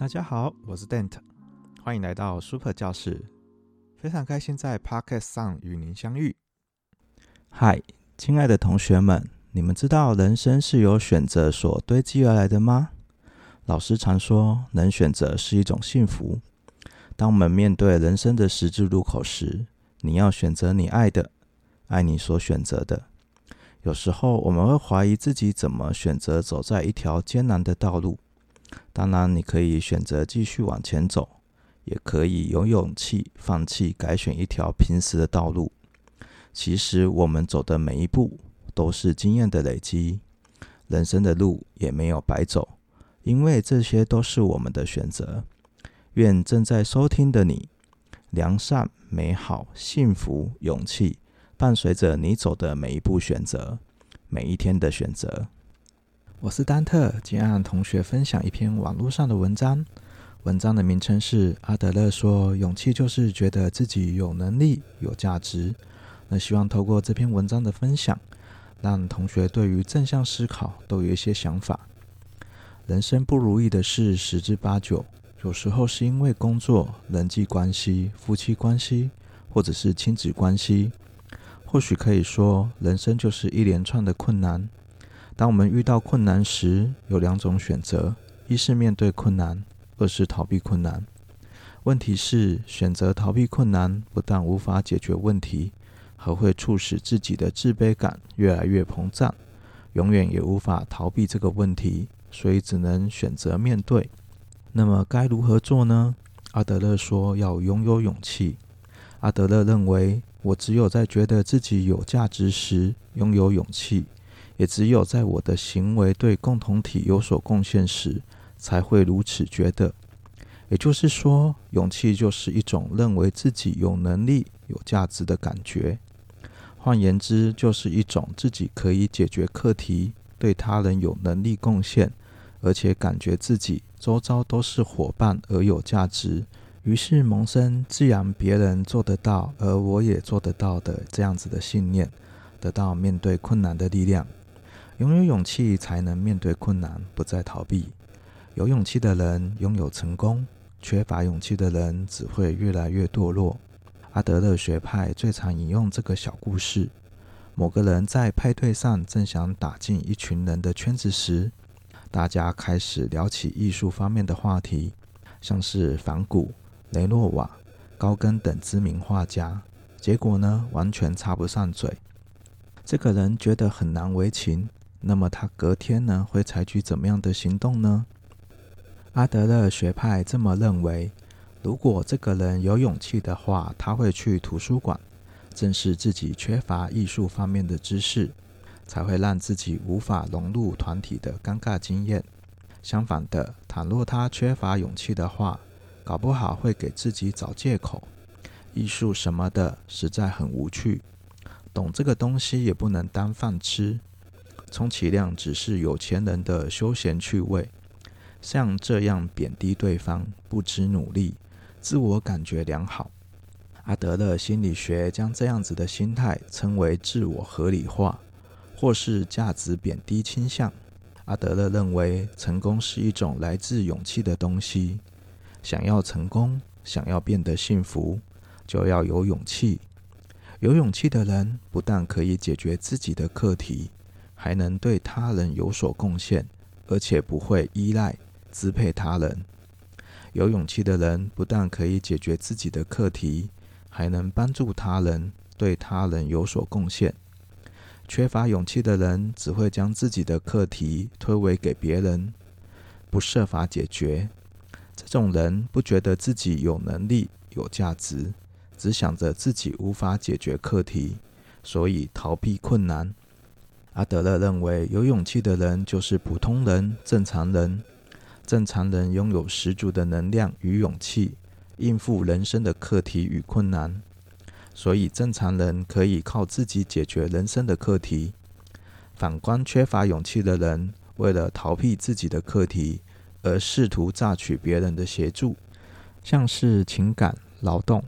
大家好，我是 Dante，欢迎来到 Super 教室。非常开心在 Podcast 上与您相遇。嗨，亲爱的同学们，你们知道人生是由选择所堆积而来的吗？老师常说，能选择是一种幸福。当我们面对人生的十字路口时，你要选择你爱的，爱你所选择的。有时候我们会怀疑自己怎么选择走在一条艰难的道路。当然，你可以选择继续往前走，也可以有勇气放弃，改选一条平时的道路。其实，我们走的每一步都是经验的累积，人生的路也没有白走，因为这些都是我们的选择。愿正在收听的你，良善、美好、幸福、勇气，伴随着你走的每一步选择，每一天的选择。我是丹特，今天和同学分享一篇网络上的文章。文章的名称是阿德勒说：“勇气就是觉得自己有能力、有价值。”那希望透过这篇文章的分享，让同学对于正向思考都有一些想法。人生不如意的事十之八九，有时候是因为工作、人际关系、夫妻关系，或者是亲子关系。或许可以说，人生就是一连串的困难。当我们遇到困难时，有两种选择：一是面对困难，二是逃避困难。问题是，选择逃避困难，不但无法解决问题，还会促使自己的自卑感越来越膨胀，永远也无法逃避这个问题，所以只能选择面对。那么该如何做呢？阿德勒说要拥有勇气。阿德勒认为，我只有在觉得自己有价值时，拥有勇气。也只有在我的行为对共同体有所贡献时，才会如此觉得。也就是说，勇气就是一种认为自己有能力、有价值的感觉。换言之，就是一种自己可以解决课题、对他人有能力贡献，而且感觉自己周遭都是伙伴而有价值，于是萌生既然别人做得到，而我也做得到的这样子的信念，得到面对困难的力量。拥有勇气，才能面对困难，不再逃避。有勇气的人拥有成功，缺乏勇气的人只会越来越堕落。阿德勒学派最常引用这个小故事：某个人在派对上正想打进一群人的圈子时，大家开始聊起艺术方面的话题，像是梵谷、雷诺瓦、高更等知名画家。结果呢，完全插不上嘴。这个人觉得很难为情。那么他隔天呢，会采取怎么样的行动呢？阿德勒学派这么认为：如果这个人有勇气的话，他会去图书馆，正是自己缺乏艺术方面的知识，才会让自己无法融入团体的尴尬经验。相反的，倘若他缺乏勇气的话，搞不好会给自己找借口，艺术什么的实在很无趣，懂这个东西也不能当饭吃。充其量只是有钱人的休闲趣味，像这样贬低对方，不知努力，自我感觉良好。阿德勒心理学将这样子的心态称为自我合理化，或是价值贬低倾向。阿德勒认为，成功是一种来自勇气的东西。想要成功，想要变得幸福，就要有勇气。有勇气的人，不但可以解决自己的课题。还能对他人有所贡献，而且不会依赖支配他人。有勇气的人不但可以解决自己的课题，还能帮助他人，对他人有所贡献。缺乏勇气的人只会将自己的课题推诿给别人，不设法解决。这种人不觉得自己有能力、有价值，只想着自己无法解决课题，所以逃避困难。阿德勒认为，有勇气的人就是普通人、正常人。正常人拥有十足的能量与勇气，应付人生的课题与困难。所以，正常人可以靠自己解决人生的课题。反观缺乏勇气的人，为了逃避自己的课题，而试图榨取别人的协助，像是情感劳动。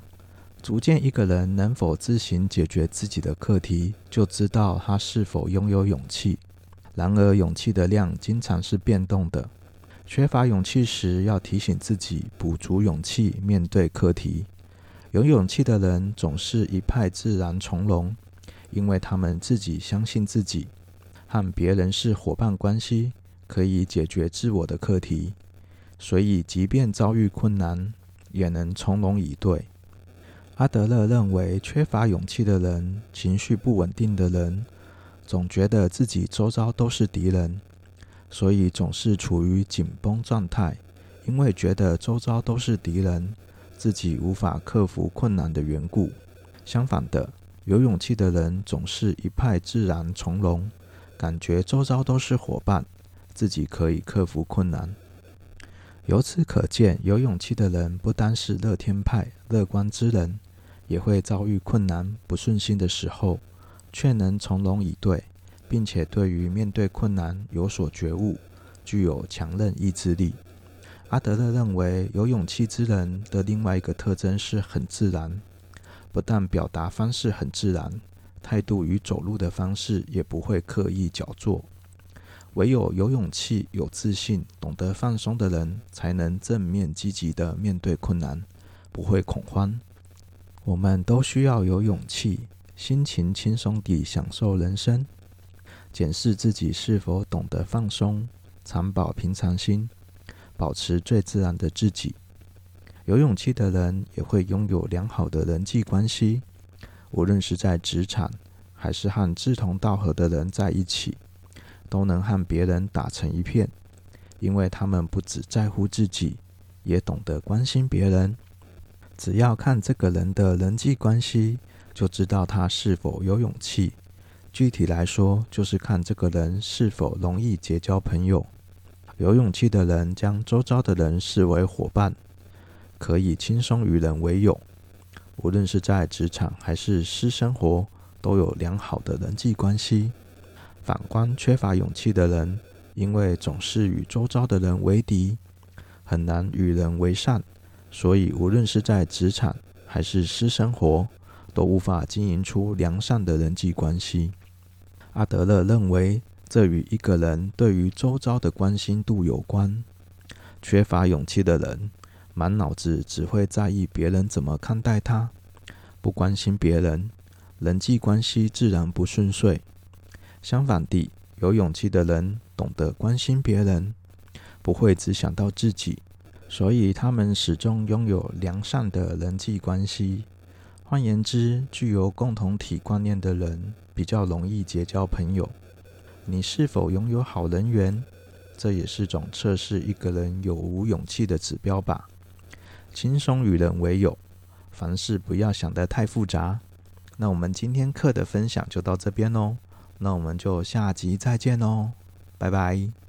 逐渐，一个人能否自行解决自己的课题，就知道他是否拥有勇气。然而，勇气的量经常是变动的。缺乏勇气时，要提醒自己补足勇气，面对课题。有勇气的人总是一派自然从容，因为他们自己相信自己，和别人是伙伴关系，可以解决自我的课题，所以即便遭遇困难，也能从容以对。阿德勒认为，缺乏勇气的人，情绪不稳定的人，总觉得自己周遭都是敌人。所以总是处于紧绷状态，因为觉得周遭都是敌人，自己无法克服困难的缘故。相反的，有勇气的人总是一派自然从容，感觉周遭都是伙伴，自己可以克服困难。由此可见，有勇气的人不单是乐天派、乐观之人，也会遭遇困难、不顺心的时候，却能从容以对。并且对于面对困难有所觉悟，具有强韧意志力。阿德勒认为，有勇气之人的另外一个特征是很自然，不但表达方式很自然，态度与走路的方式也不会刻意矫作。唯有有勇气、有自信、懂得放松的人，才能正面积极地面对困难，不会恐慌。我们都需要有勇气，心情轻松地享受人生。检视自己是否懂得放松，常保平常心，保持最自然的自己。有勇气的人也会拥有良好的人际关系，无论是在职场，还是和志同道合的人在一起，都能和别人打成一片，因为他们不只在乎自己，也懂得关心别人。只要看这个人的人际关系，就知道他是否有勇气。具体来说，就是看这个人是否容易结交朋友。有勇气的人将周遭的人视为伙伴，可以轻松与人为友。无论是在职场还是私生活，都有良好的人际关系。反观缺乏勇气的人，因为总是与周遭的人为敌，很难与人为善，所以无论是在职场还是私生活，都无法经营出良善的人际关系。阿德勒认为，这与一个人对于周遭的关心度有关。缺乏勇气的人，满脑子只会在意别人怎么看待他，不关心别人，人际关系自然不顺遂。相反地，有勇气的人懂得关心别人，不会只想到自己，所以他们始终拥有良善的人际关系。换言之，具有共同体观念的人比较容易结交朋友。你是否拥有好人缘？这也是种测试一个人有无勇气的指标吧。轻松与人为友，凡事不要想得太复杂。那我们今天课的分享就到这边喽。那我们就下集再见喽，拜拜。